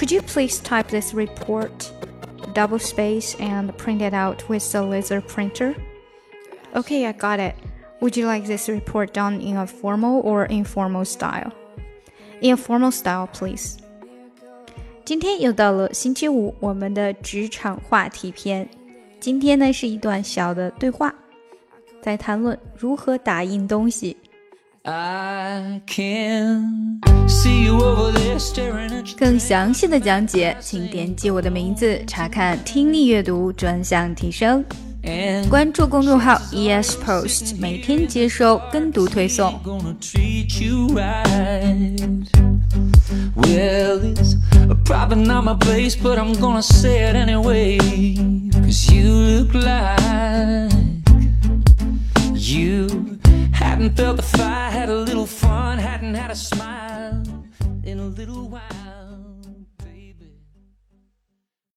Could you please type this report, double space, and print it out with the laser printer? Okay, I got it. Would you like this report done in a formal or informal style? In a formal style, please. 今天又到了星期五，我们的职场话题篇。今天呢是一段小的对话，在谈论如何打印东西。 更详细的讲解，请点击我的名字查看听力阅读专项提升。关注公众号 ES Post，每天接收跟读推送。Well, it's probably not my place, but I'm gonna say it anyway. Cause you look like you hadn't felt the fire, had a little fun, hadn't a smile in a little while.